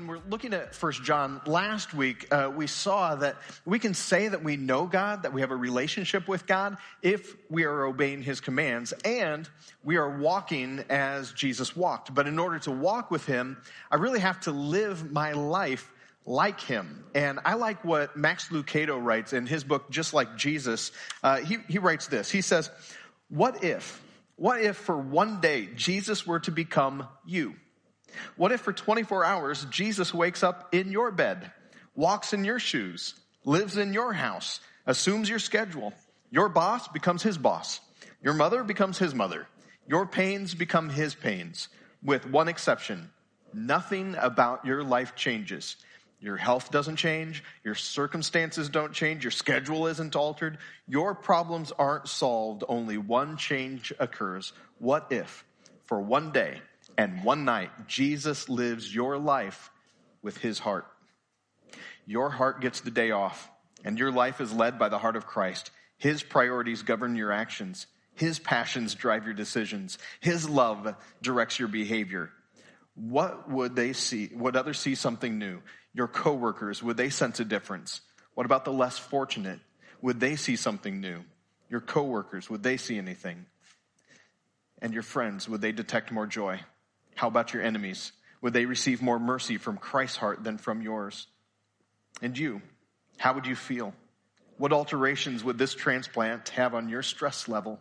When we're looking at First John, last week uh, we saw that we can say that we know God, that we have a relationship with God, if we are obeying His commands, and we are walking as Jesus walked. But in order to walk with Him, I really have to live my life like Him. And I like what Max Lucado writes in his book, Just Like Jesus. Uh, he, he writes this. He says, "What if, what if for one day Jesus were to become you?" What if for 24 hours Jesus wakes up in your bed, walks in your shoes, lives in your house, assumes your schedule? Your boss becomes his boss. Your mother becomes his mother. Your pains become his pains, with one exception. Nothing about your life changes. Your health doesn't change. Your circumstances don't change. Your schedule isn't altered. Your problems aren't solved. Only one change occurs. What if, for one day, and one night, Jesus lives your life with his heart. Your heart gets the day off, and your life is led by the heart of Christ. His priorities govern your actions. His passions drive your decisions. His love directs your behavior. What would they see? Would others see something new? Your coworkers, would they sense a difference? What about the less fortunate? Would they see something new? Your coworkers, would they see anything? And your friends, would they detect more joy? How about your enemies? Would they receive more mercy from Christ's heart than from yours? And you, how would you feel? What alterations would this transplant have on your stress level,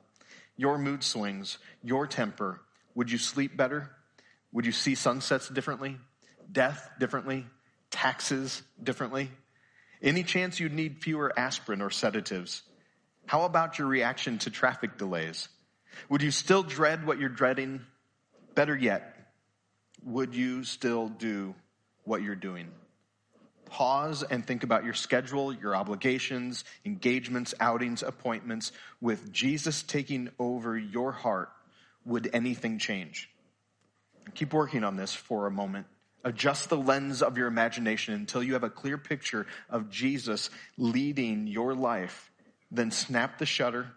your mood swings, your temper? Would you sleep better? Would you see sunsets differently? Death differently? Taxes differently? Any chance you'd need fewer aspirin or sedatives? How about your reaction to traffic delays? Would you still dread what you're dreading? Better yet, would you still do what you're doing? Pause and think about your schedule, your obligations, engagements, outings, appointments. With Jesus taking over your heart, would anything change? Keep working on this for a moment. Adjust the lens of your imagination until you have a clear picture of Jesus leading your life. Then snap the shutter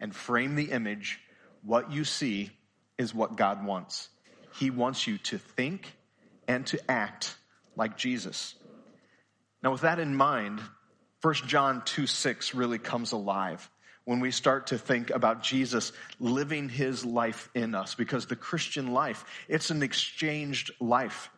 and frame the image. What you see is what God wants. He wants you to think and to act like Jesus. Now, with that in mind, 1 John 2 6 really comes alive when we start to think about Jesus living his life in us because the Christian life, it's an exchanged life.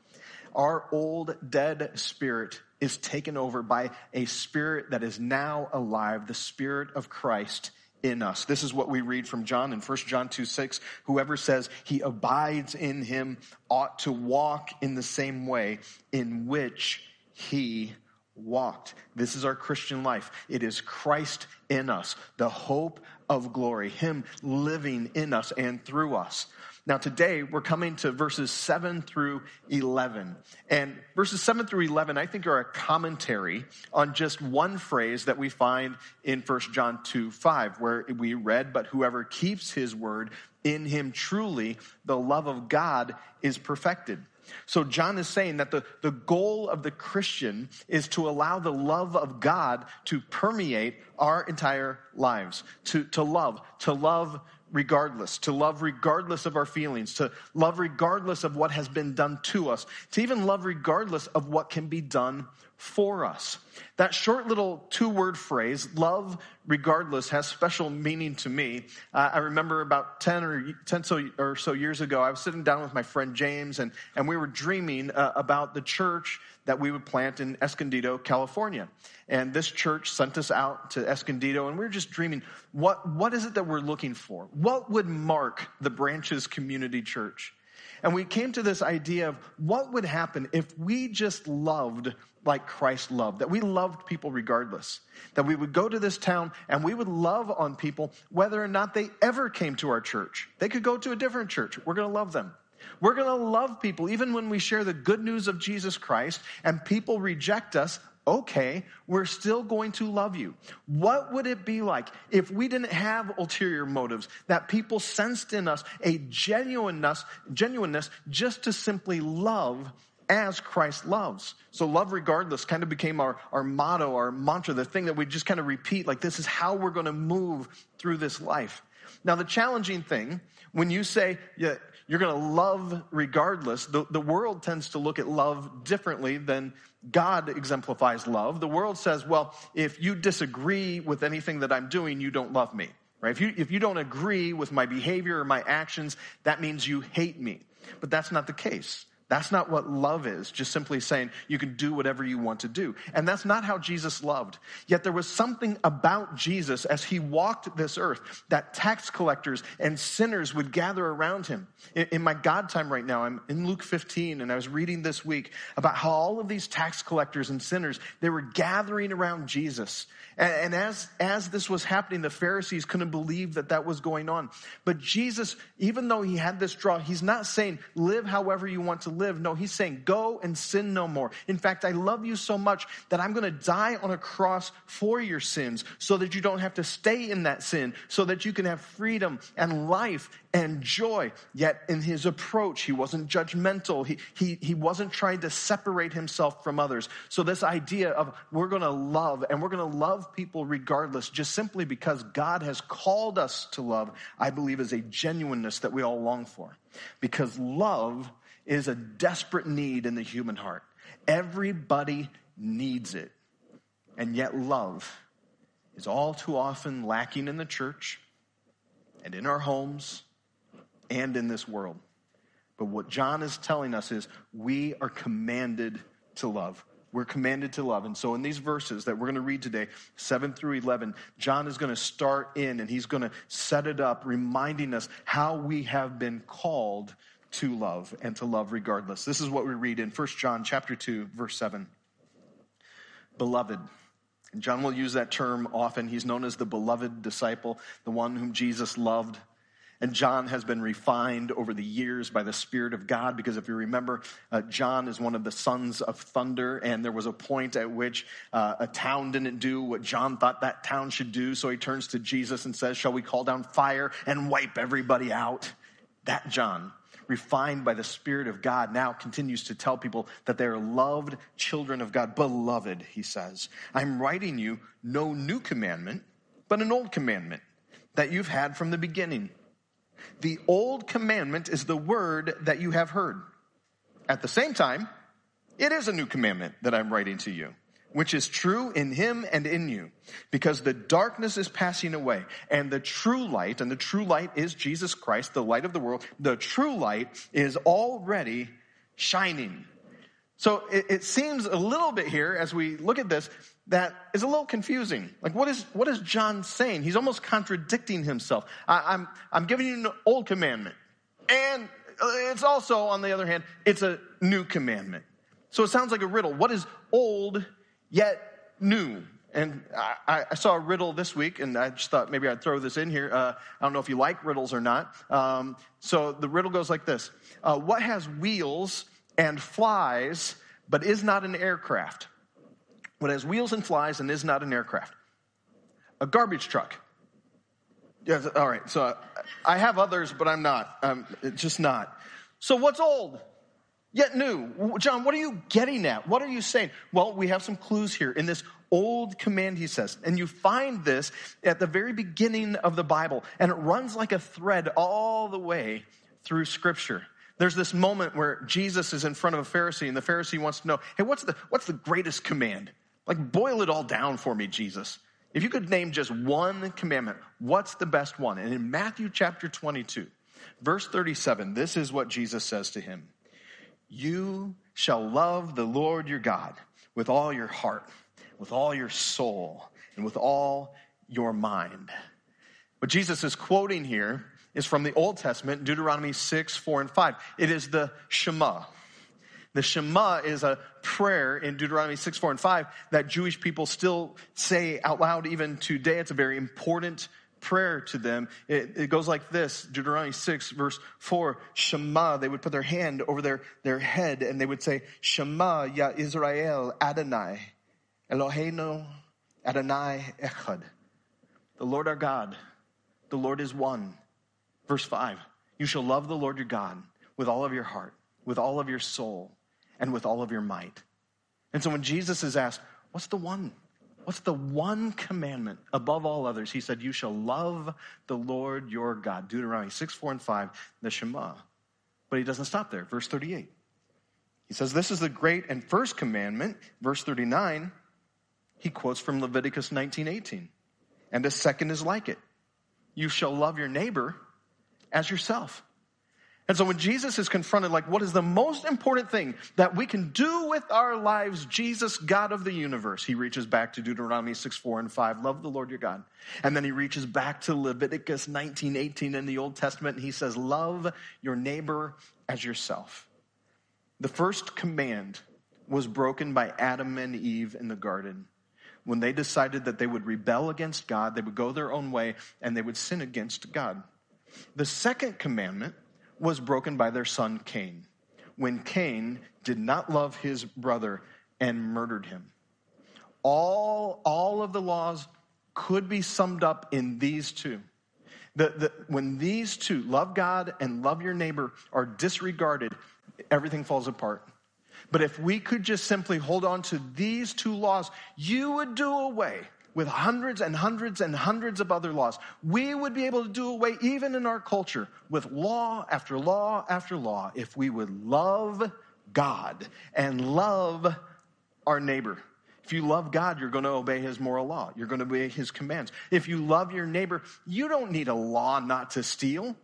Our old dead spirit is taken over by a spirit that is now alive, the spirit of Christ in us. This is what we read from John in 1 John 2 6. Whoever says he abides in him ought to walk in the same way in which he walked. This is our Christian life. It is Christ in us, the hope of glory, him living in us and through us. Now, today we're coming to verses 7 through 11. And verses 7 through 11, I think, are a commentary on just one phrase that we find in 1 John 2 5, where we read, But whoever keeps his word, in him truly the love of God is perfected. So John is saying that the, the goal of the Christian is to allow the love of God to permeate our entire lives, to, to love, to love regardless, to love regardless of our feelings, to love regardless of what has been done to us, to even love regardless of what can be done for us. That short little two word phrase, love regardless, has special meaning to me. Uh, I remember about 10 or 10 so, or so years ago, I was sitting down with my friend James and, and we were dreaming uh, about the church that we would plant in Escondido, California. And this church sent us out to Escondido and we were just dreaming, what, what is it that we're looking for? What would mark the Branches Community Church? And we came to this idea of what would happen if we just loved like Christ loved, that we loved people regardless, that we would go to this town and we would love on people whether or not they ever came to our church. They could go to a different church. We're going to love them. We're going to love people even when we share the good news of Jesus Christ and people reject us. okay, we're still going to love you. What would it be like if we didn't have ulterior motives, that people sensed in us a genuineness, genuineness just to simply love as Christ loves. So love regardless kind of became our, our motto, our mantra, the thing that we just kind of repeat, like this is how we're going to move through this life. Now, the challenging thing, when you say yeah, you're going to love regardless, the, the world tends to look at love differently than God exemplifies love. The world says, well, if you disagree with anything that I'm doing, you don't love me. Right? If you, if you don't agree with my behavior or my actions, that means you hate me. But that's not the case. That's not what love is, just simply saying you can do whatever you want to do. And that's not how Jesus loved. Yet there was something about Jesus as he walked this earth that tax collectors and sinners would gather around him. In, my God time right now, I'm in Luke 15 and I was reading this week about how all of these tax collectors and sinners, they were gathering around Jesus. And, and as, as this was happening, the Pharisees couldn't believe that that was going on. But Jesus, even though he had this draw, he's not saying live however you want to live. No, he's saying, go and sin no more. In fact, I love you so much that I'm going to die on a cross for your sins so that you don't have to stay in that sin, so that you can have freedom and life and joy. Yet in his approach, he wasn't judgmental. He, he, he wasn't trying to separate himself from others. So this idea of we're going to love and we're going to love people regardless, just simply because God has called us to love, I believe is a genuineness that we all long for. Because love is a desperate need in the human heart. Everybody needs it. And yet, love is all too often lacking in the church and in our homes and in this world. But what John is telling us is we are commanded to love. We're commanded to love. And so, in these verses that we're going to read today, 7 through 11, John is going to start in and he's going to set it up, reminding us how we have been called to love and to love regardless. This is what we read in 1 John chapter 2 verse 7. Beloved, and John will use that term often. He's known as the beloved disciple, the one whom Jesus loved. And John has been refined over the years by the Spirit of God because if you remember, uh, John is one of the sons of thunder, and there was a point at which uh, a town didn't do what John thought that town should do. So he turns to Jesus and says, Shall we call down fire and wipe everybody out? That John refined by the Spirit of God, now continues to tell people that they're loved children of God. Beloved, he says, I'm writing you no new commandment, but an old commandment that you've had from the beginning. The old commandment is the word that you have heard. At the same time, it is a new commandment that I'm writing to you which is true in him and in you, because the darkness is passing away, and the true light, and the true light is Jesus Christ, the light of the world, the true light is already shining. So it, it seems a little bit here as we look at this that is a little confusing. Like, what is, what is John saying? He's almost contradicting himself. I, I'm, I'm giving you an old commandment, and uh, it's also, on the other hand, it's a new commandment. So it sounds like a riddle. What is old yet new. And I, I, saw a riddle this week, and I just thought maybe I'd throw this in here. Uh, I don't know if you like riddles or not. Um, so the riddle goes like this uh, What has wheels and flies, but is not an aircraft? What has wheels and flies and is not an aircraft? A garbage truck. Yes, all right. So I have others, but I'm not. Um, it's just not. So what's old? Yet new. John, what are you getting at? What are you saying? Well, we have some clues here in this old command, he says. And you find this at the very beginning of the Bible, and it runs like a thread all the way through Scripture. There's this moment where Jesus is in front of a Pharisee, and the Pharisee wants to know, hey, what's the, what's the greatest command? Like, boil it all down for me, Jesus. If you could name just one commandment, what's the best one? And in Matthew chapter 22, verse 37, this is what Jesus says to him. You shall love the Lord your God with all your heart, with all your soul, and with all your mind. What Jesus is quoting here is from the Old Testament, Deuteronomy 6, 4, and 5. It is the Shema. The Shema is a prayer in Deuteronomy 6, 4, and 5 that Jewish people still say out loud even today. It's a very important prayer to them. It, it, goes like this Deuteronomy 6, verse 4 Shema. They would put their hand over their, their head and they would say, Shema, Ya Israel, Adonai. Eloheinu Adonai Echad. The Lord our God, the Lord is one. Verse 5 You shall love the Lord your God with all of your heart, with all of your soul, and with all of your might. And so when Jesus is asked, What's the one? What's the one commandment above all others? He said, You shall love the Lord your God. Deuteronomy 6, 4, and 5, the Shema. But he doesn't stop there. Verse 38. He says, This is the great and first commandment. Verse 39, he quotes from Leviticus 19, 18. And a second is like it. You shall love your neighbor as yourself. And so when Jesus is confronted, like, what is the most important thing that we can do with our lives, Jesus, God of the universe, he reaches back to Deuteronomy 6, 4, and 5, love the Lord your God. And then he reaches back to Leviticus 19, 18 in the Old Testament, and he says, love your neighbor as yourself. The first command was broken by Adam and Eve in the garden when they decided that they would rebel against God, they would go their own way, and they would sin against God. The second commandment was broken by their son Cain, when Cain did not love his brother and murdered him. All, all of the laws could be summed up in these two. The, the, when these two, love God and love your neighbor, are disregarded, everything falls apart. But if we could just simply hold on to these two laws, you would do away with hundreds and hundreds and hundreds of other laws. We would be able to do away, even in our culture, with law after law after law if we would love God and love our neighbor. If you love God, you're going to obey his moral law. You're going to obey his commands. If you love your neighbor, you don't need a law not to steal.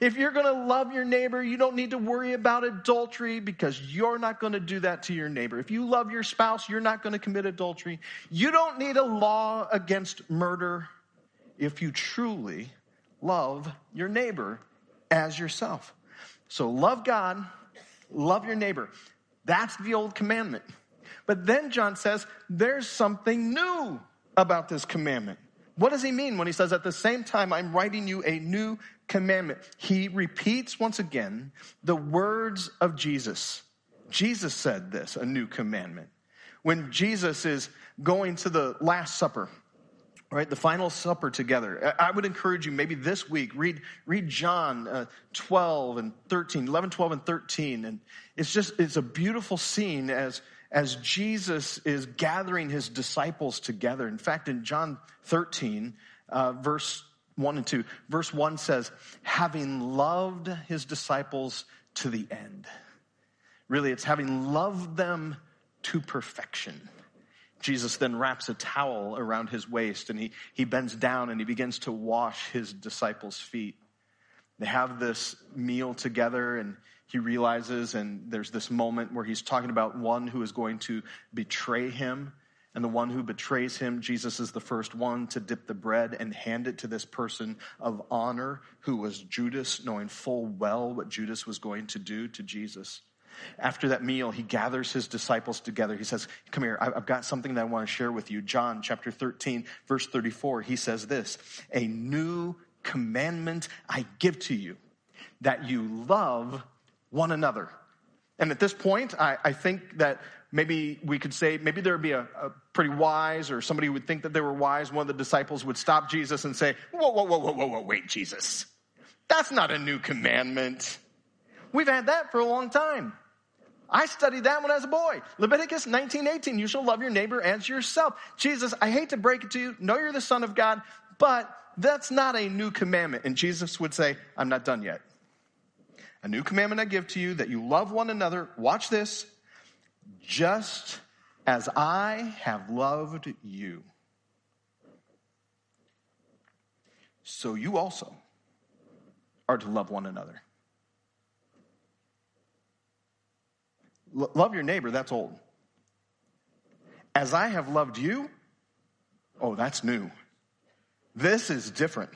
If you're going to love your neighbor, you don't need to worry about adultery because you're not going to do that to your neighbor. If you love your spouse, you're not going to commit adultery. You don't need a law against murder if you truly love your neighbor as yourself. So love God, love your neighbor. That's the old commandment. But then John says there's something new about this commandment. What does he mean when he says, at the same time, I'm writing you a new commandment? He repeats once again the words of Jesus. Jesus said this, a new commandment. When Jesus is going to the Last Supper, right, the final supper together, I would encourage you maybe this week, read, read John uh, 12 and 13, 11, 12, and 13. And it's just, it's a beautiful scene as as Jesus is gathering his disciples together. In fact, in John 13, uh, verse 1 and 2, verse 1 says, having loved his disciples to the end. Really, it's having loved them to perfection. Jesus then wraps a towel around his waist and he, he bends down and he begins to wash his disciples' feet. They have this meal together and he realizes, and there's this moment where he's talking about one who is going to betray him. And the one who betrays him, Jesus is the first one to dip the bread and hand it to this person of honor who was Judas, knowing full well what Judas was going to do to Jesus. After that meal, he gathers his disciples together. He says, Come here, I've got something that I want to share with you. John chapter 13, verse 34, he says this A new commandment I give to you, that you love one another. And at this point, I, I think that maybe we could say, maybe there would be a, a, pretty wise, or somebody would think that they were wise. One of the disciples would stop Jesus and say, Whoa, whoa, whoa, whoa, whoa, whoa, wait, Jesus. That's not a new commandment. We've had that for a long time. I studied that when I was a boy. Leviticus 19, 18, you shall love your neighbor as yourself. Jesus, I hate to break it to you. Know you're the son of God, but that's not a new commandment. And Jesus would say, I'm not done yet. A new commandment I give to you that you love one another. Watch this. Just as I have loved you, so you also are to love one another. L- love your neighbor, that's old. As I have loved you, oh, that's new. This is different.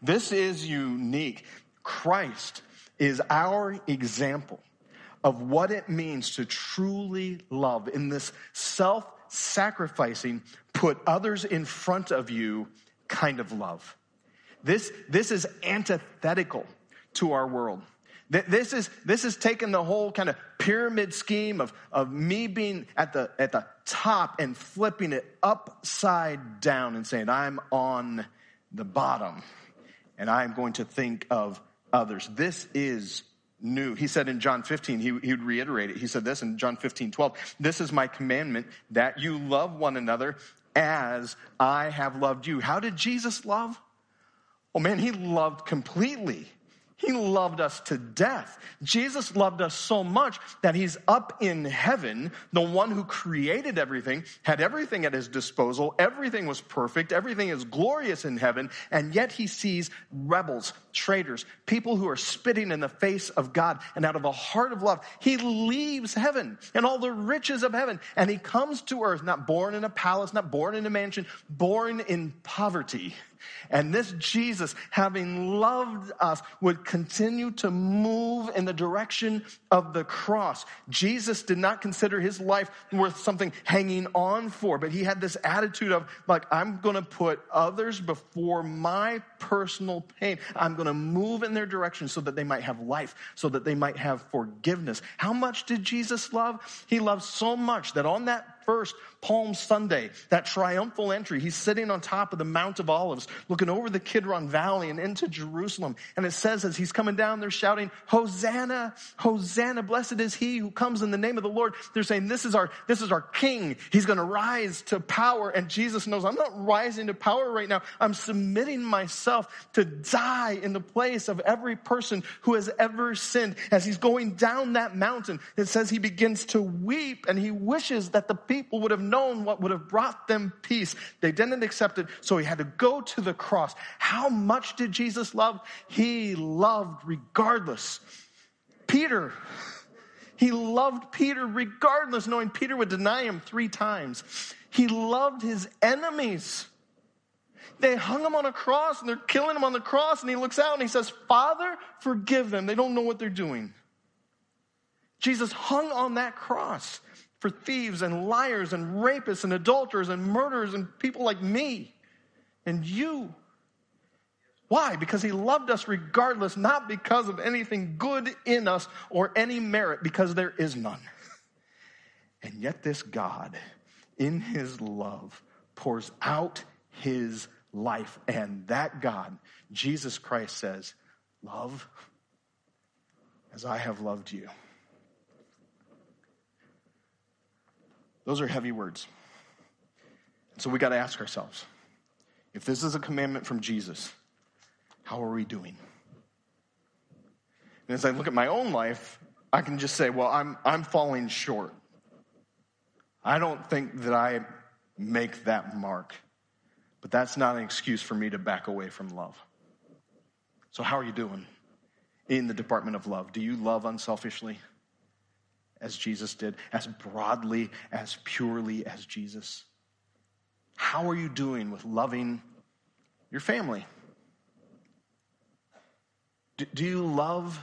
This is unique. Christ is our example of what it means to truly love in this self sacrificing, put others in front of you kind of love. This, this is antithetical to our world. This is, this is taking the whole kind of pyramid scheme of, of me being at the, at the top and flipping it upside down and saying, I'm on the bottom and I'm going to think of others. This is new. He said in John 15, he, he would reiterate it. He said this in John 15, 12. This is my commandment that you love one another as I have loved you. How did Jesus love? Oh man, he loved completely. He loved us to death. Jesus loved us so much that he's up in heaven, the one who created everything, had everything at his disposal. Everything was perfect. Everything is glorious in heaven. And yet he sees rebels, traitors, people who are spitting in the face of God. And out of a heart of love, he leaves heaven and all the riches of heaven. And he comes to earth, not born in a palace, not born in a mansion, born in poverty and this Jesus, having loved us, would continue to move in the direction of the cross. Jesus did not consider his life worth something hanging on for, but he had this attitude of, like, I'm going to put others before my personal pain. I'm going to move in their direction so that they might have life, so that they might have forgiveness. How much did Jesus love? He loved so much that on that first Palm Sunday, that triumphal entry, he's sitting on top of the Mount of Olives, looking over the Kidron Valley and into Jerusalem. And it says as he's coming down, they're shouting, Hosanna, Hosanna, blessed is he who comes in the name of the Lord. They're saying, this is our, this is our king. He's going to rise to power. And Jesus knows, I'm not rising to power right now. I'm submitting myself to die in the place of every person who has ever sinned. As he's going down that mountain, it says he begins to weep and he wishes that the people would have known what would have brought them peace. They didn't accept it, so he had to go to the cross. How much did Jesus love? He loved regardless. Peter, he loved Peter regardless, knowing Peter would deny him three times. He loved his enemies. They hung him on a cross and they're killing him on the cross, and he looks out and he says, Father, forgive them. They don't know what they're doing. Jesus hung on that cross for thieves and liars and rapists and adulterers and murderers and people like me and you. Why? Because he loved us regardless, not because of anything good in us or any merit, because there is none. And yet, this God, in his love, pours out his life. And that God, Jesus Christ, says, Love as I have loved you. Those are heavy words. So we got to ask ourselves if this is a commandment from Jesus, how are we doing? And as I look at my own life, I can just say, well, I'm, I'm falling short. I don't think that I make that mark. But that's not an excuse for me to back away from love. So, how are you doing in the department of love? Do you love unselfishly? As Jesus did, as broadly, as purely as Jesus? How are you doing with loving your family? Do, you love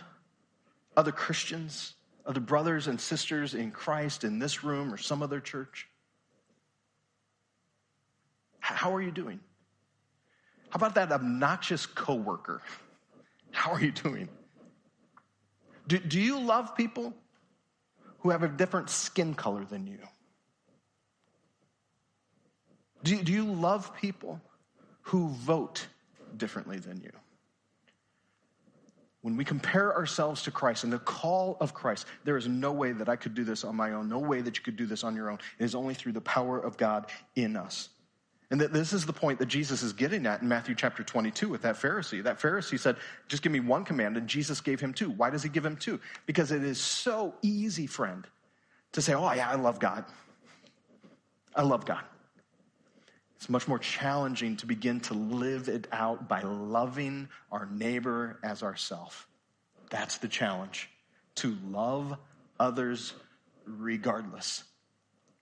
other Christians, other brothers and sisters in Christ in this room or some other church? How are you doing? How about that obnoxious coworker? How are you doing? Do, do you love people who have a different skin color than you? Do, do you love people who vote differently than you? When we compare ourselves to Christ and the call of Christ, there is no way that I could do this on my own, no way that you could do this on your own. It is only through the power of God in us. And that this is the point that Jesus is getting at in Matthew chapter 22 with that Pharisee. That Pharisee said, Just give me one command, and Jesus gave him two. Why does he give him two? Because it is so easy, friend, to say, Oh, yeah, I love God. I love God. It's much more challenging to begin to live it out by loving our neighbor as ourself. That's the challenge to love others regardless.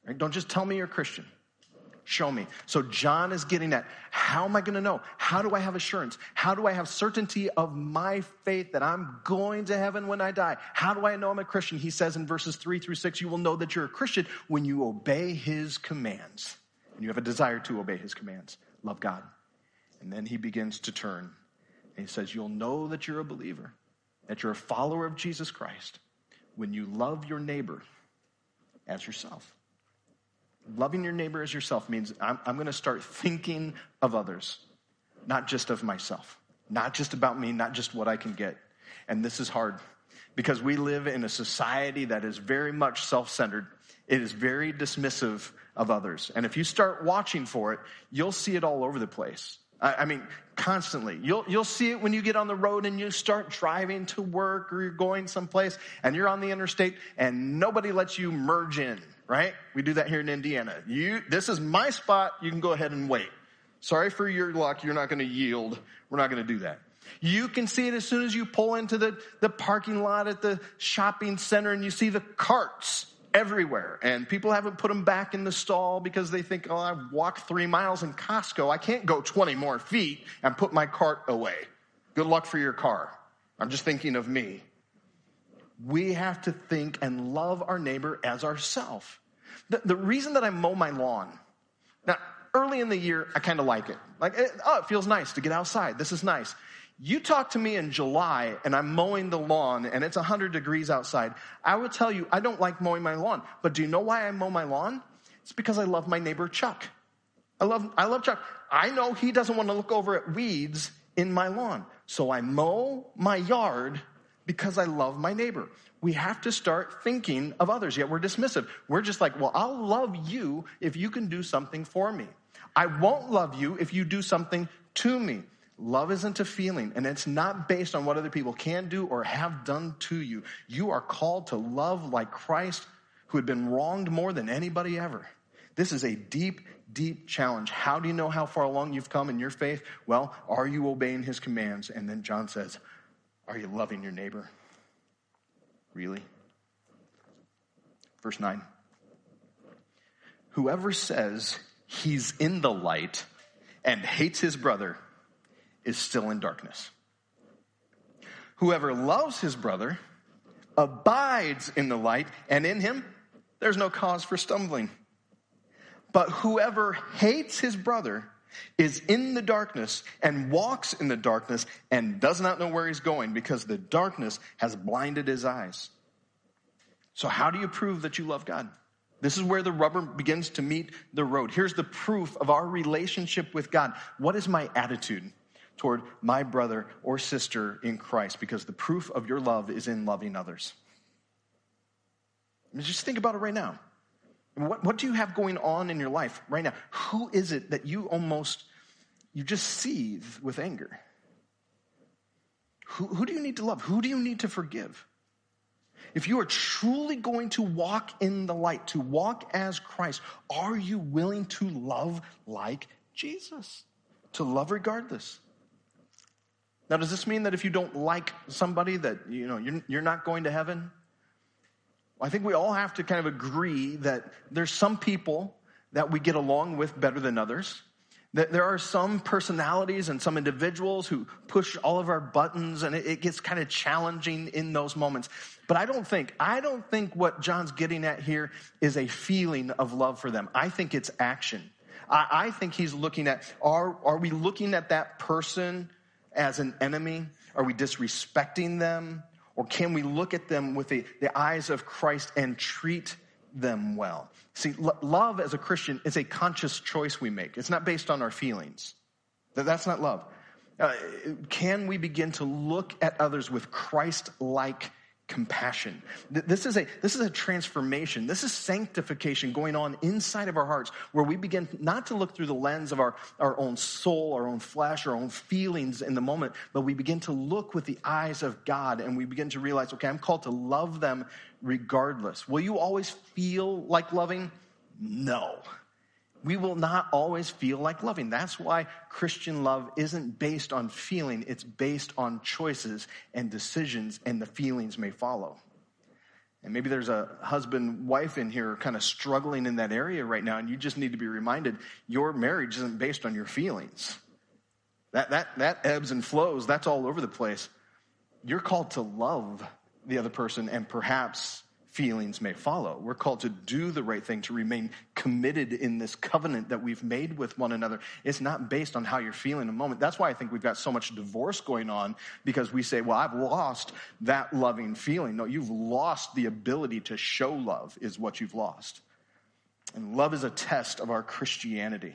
Right? Don't just tell me you're Christian. Show me. So John is getting at how am I going to know? How do I have assurance? How do I have certainty of my faith that I'm going to heaven when I die? How do I know I'm a Christian? He says in verses three through six, you will know that you're a Christian when you obey his commands and you have a desire to obey his commands. Love God. And then he begins to turn and he says, You'll know that you're a believer, that you're a follower of Jesus Christ when you love your neighbor as yourself. Loving your neighbor as yourself means I'm, I'm going to start thinking of others, not just of myself, not just about me, not just what I can get. And this is hard because we live in a society that is very much self centered. It is very dismissive of others. And if you start watching for it, you'll see it all over the place. I, mean, constantly. You'll, you'll see it when you get on the road and you start driving to work or you're going someplace and you're on the interstate and nobody lets you merge in, right? We do that here in Indiana. You, this is my spot. You can go ahead and wait. Sorry for your luck. You're not going to yield. We're not going to do that. You can see it as soon as you pull into the, the parking lot at the shopping center and you see the carts everywhere. And people haven't put them back in the stall because they think, oh, I've walked three miles in Costco. I can't go 20 more feet and put my cart away. Good luck for your car. I'm just thinking of me. We have to think and love our neighbor as ourself. The, the reason that I mow my lawn, now, early in the year, I kind of like it. Like, it, oh, it feels nice to get outside. This is nice. You talk to me in July and I'm mowing the lawn and it's 100 degrees outside. I will tell you, I don't like mowing my lawn. But do you know why I mow my lawn? It's because I love my neighbor Chuck. I love, I love Chuck. I know he doesn't want to look over at weeds in my lawn. So I mow my yard because I love my neighbor. We have to start thinking of others, yet we're dismissive. We're just like, well, I'll love you if you can do something for me. I won't love you if you do something to me. Love isn't a feeling, and it's not based on what other people can do or have done to you. You are called to love like Christ, who had been wronged more than anybody ever. This is a deep, deep challenge. How do you know how far along you've come in your faith? Well, are you obeying his commands? And then John says, Are you loving your neighbor? Really? Verse 9. Whoever says he's in the light and hates his brother is still in darkness. Whoever loves his brother abides in the light, and in him there's no cause for stumbling. But whoever hates his brother is in the darkness and walks in the darkness and does not know where he's going because the darkness has blinded his eyes. So, how do you prove that you love God? This is where the rubber begins to meet the road. Here's the proof of our relationship with God. What is my attitude? toward my brother or sister in Christ because the proof of your love is in loving others. Just think about it right now. What, what do you have going on in your life right now? Who is it that you almost, you just seethe with anger? Who, who do you need to love? Who do you need to forgive? If you are truly going to walk in the light, to walk as Christ, are you willing to love like Jesus? To love regardless? Now, does this mean that if you don't like somebody that, you know, you're, you're not going to heaven? I think we all have to kind of agree that there's some people that we get along with better than others. That there are some personalities and some individuals who push all of our buttons and it, gets kind of challenging in those moments. But I don't think, I don't think what John's getting at here is a feeling of love for them. I think it's action. I, I think he's looking at, are, are we looking at that person as an enemy? Are we disrespecting them? Or can we look at them with the, the eyes of Christ and treat them well? See, lo- love as a Christian is a conscious choice we make. It's not based on our feelings. That's not love. Uh, can we begin to look at others with Christ like compassion. This is a, this is a transformation. This is sanctification going on inside of our hearts where we begin not to look through the lens of our, our own soul, our own flesh, our own feelings in the moment, but we begin to look with the eyes of God and we begin to realize, okay, I'm called to love them regardless. Will you always feel like loving? No we will not always feel like loving. That's why Christian love isn't based on feeling, it's based on choices and decisions, and the feelings may follow. And maybe there's a husband wife in here kind of struggling in that area right now, and you just need to be reminded your marriage isn't based on your feelings. That, that, that ebbs and flows, that's all over the place. You're called to love the other person and perhaps feelings may follow. We're called to do the right thing, to remain committed in this covenant that we've made with one another. It's not based on how you're feeling in a moment. That's why I think we've got so much divorce going on because we say, well, I've lost that loving feeling. No, you've lost the ability to show love, is what you've lost. And love is a test of our Christianity.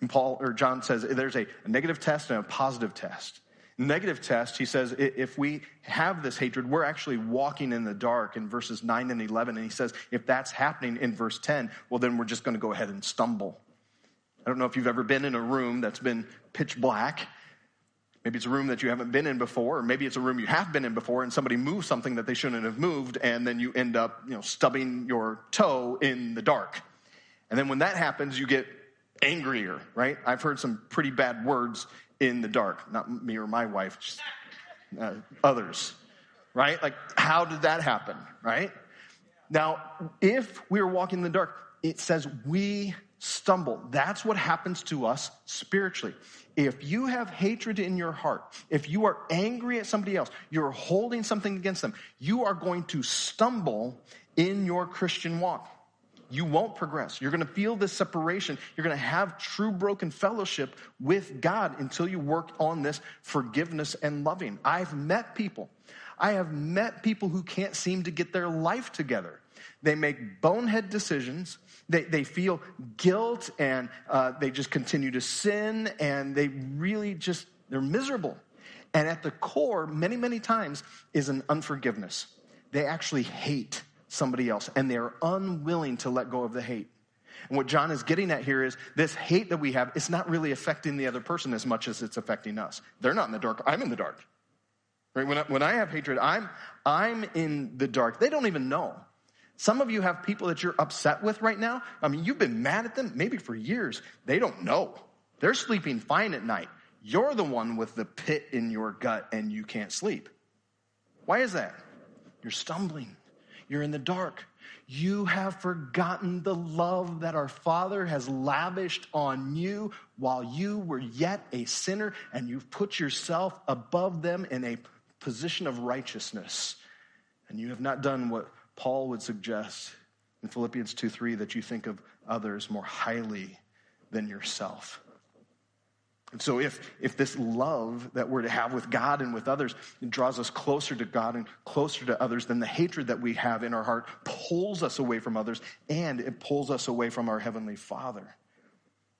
And Paul or John says there's a, a negative test and a positive test negative test, he says, if we have this hatred, we're actually walking in the dark in verses 9 and 11. And he says, if that's happening in verse 10, well, then we're just going to go ahead and stumble. I don't know if you've ever been in a room that's been pitch black. Maybe it's a room that you haven't been in before, or maybe it's a room you have been in before and somebody moves something that they shouldn't have moved, and then you end up, you know, stubbing your toe in the dark. And then when that happens, you get angrier, right? I've heard some pretty bad words in the dark. Not me or my wife, just uh, others, right? Like, how did that happen, right? Now, if we are walking in the dark, it says we stumble. That's what happens to us spiritually. If you have hatred in your heart, if you are angry at somebody else, you're holding something against them, you are going to stumble in your Christian walk you won't progress. You're going to feel this separation. You're going to have true broken fellowship with God until you work on this forgiveness and loving. I've met people. I have met people who can't seem to get their life together. They make bonehead decisions. They, they feel guilt and uh, they just continue to sin and they really just, they're miserable. And at the core, many, many times, is an unforgiveness. They actually hate somebody else, and they are unwilling to let go of the hate. And what John is getting at here is this hate that we have, it's not really affecting the other person as much as it's affecting us. They're not in the dark, I'm in the dark. Right? When I, when I have hatred, I'm, I'm in the dark. They don't even know. Some of you have people that you're upset with right now. I mean, you've been mad at them maybe for years. They don't know. They're sleeping fine at night. You're the one with the pit in your gut and you can't sleep. Why is that? You're stumbling. You're in the dark. You have forgotten the love that our Father has lavished on you while you were yet a sinner, and you've put yourself above them in a position of righteousness. And you have not done what Paul would suggest in Philippians 2 3 that you think of others more highly than yourself. And so, if, if this love that we're to have with God and with others draws us closer to God and closer to others, then the hatred that we have in our heart pulls us away from others and it pulls us away from our Heavenly Father.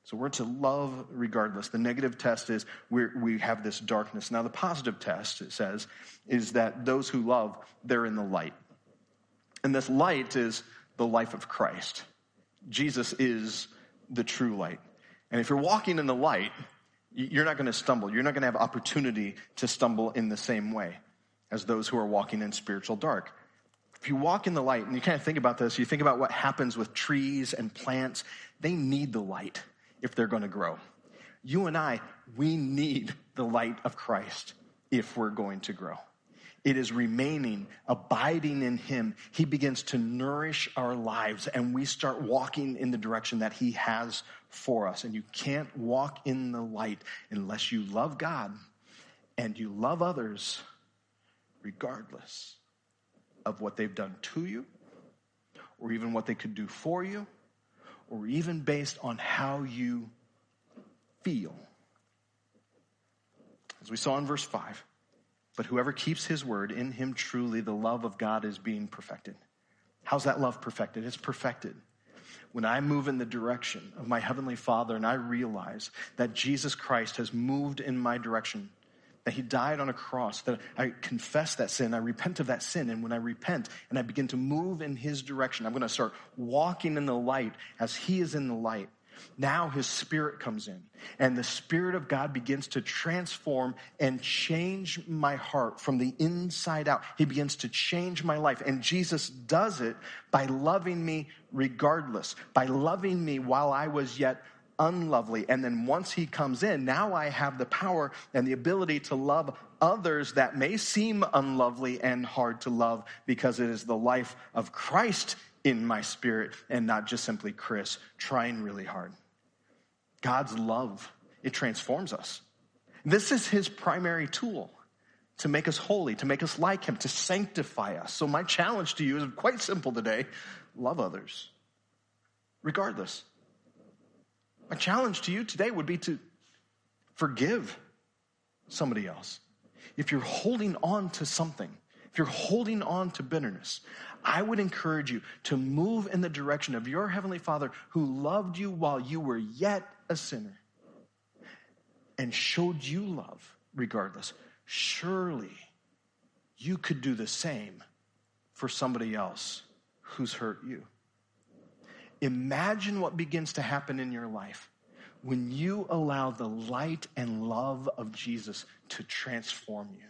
So, we're to love regardless. The negative test is we we have this darkness. Now, the positive test, it says, is that those who love, they're in the light. And this light is the life of Christ. Jesus is the true light. And if you're walking in the light, you're not going to stumble. You're not going to have opportunity to stumble in the same way as those who are walking in spiritual dark. If you walk in the light, and you kind of think about this, you think about what happens with trees and plants, they need the light if they're going to grow. You and I, we need the light of Christ if we're going to grow. It is remaining, abiding in Him. He begins to nourish our lives, and we start walking in the direction that He has for us. And you can't walk in the light unless you love God and you love others, regardless of what they've done to you, or even what they could do for you, or even based on how you feel. As we saw in verse 5. But whoever keeps his word, in him truly the love of God is being perfected. How's that love perfected? It's perfected. When I move in the direction of my Heavenly Father and I realize that Jesus Christ has moved in my direction, that He died on a cross, that I confess that sin, I repent of that sin, and when I repent and I begin to move in His direction, I'm going to start walking in the light as He is in the light. Now his spirit comes in, and the spirit of God begins to transform and change my heart from the inside out. He begins to change my life. And Jesus does it by loving me regardless, by loving me while I was yet unlovely. And then once he comes in, now I have the power and the ability to love others that may seem unlovely and hard to love because it is the life of Christ in my spirit and not just simply Chris trying really hard. God's love, it transforms us. This is his primary tool to make us holy, to make us like him, to sanctify us. So my challenge to you is quite simple today. Love others. Regardless. My challenge to you today would be to forgive somebody else. If you're holding on to something, if you're holding on to bitterness, I would encourage you to move in the direction of your Heavenly Father who loved you while you were yet a sinner and showed you love regardless. Surely you could do the same for somebody else who's hurt you. Imagine what begins to happen in your life when you allow the light and love of Jesus to transform you.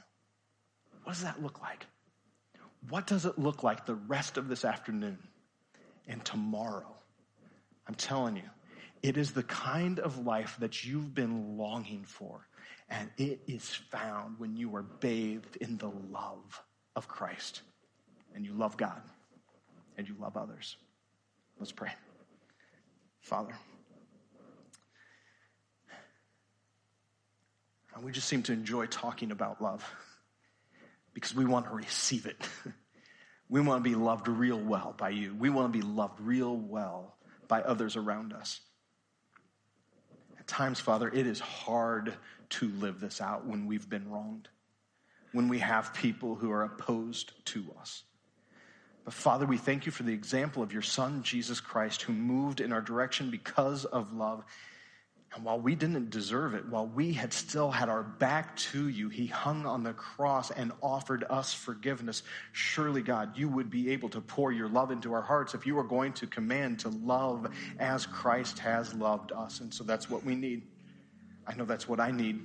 What does that look like? What does it look like the rest of this afternoon and tomorrow? I'm telling you, it is the kind of life that you've been longing for, and it is found when you are bathed in the love of Christ and you love God and you love others. Let's pray. Father, we just seem to enjoy talking about love because we want to receive it. we want to be loved real well by you. We want to be loved real well by others around us. At times, Father, it is hard to live this out when we've been wronged, when we have people who are opposed to us. But Father, we thank you for the example of your Son, Jesus Christ, who moved in our direction because of love. And while we didn't deserve it, while we had still had our back to you, he hung on the cross and offered us forgiveness. Surely, God, you would be able to pour your love into our hearts if you were going to command to love as Christ has loved us. And so that's what we need. I know that's what I need.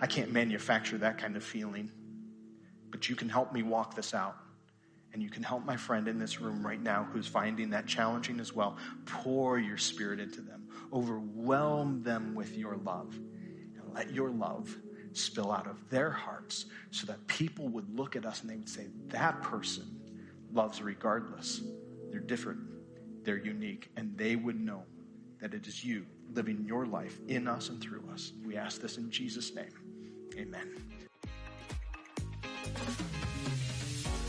I can't manufacture that kind of feeling, but you can help me walk this out. And you can help my friend in this room right now who's finding that challenging as well. Pour your spirit into them, overwhelm them with your love, and let your love spill out of their hearts so that people would look at us and they would say, That person loves regardless. They're different, they're unique, and they would know that it is you living your life in us and through us. We ask this in Jesus' name. Amen.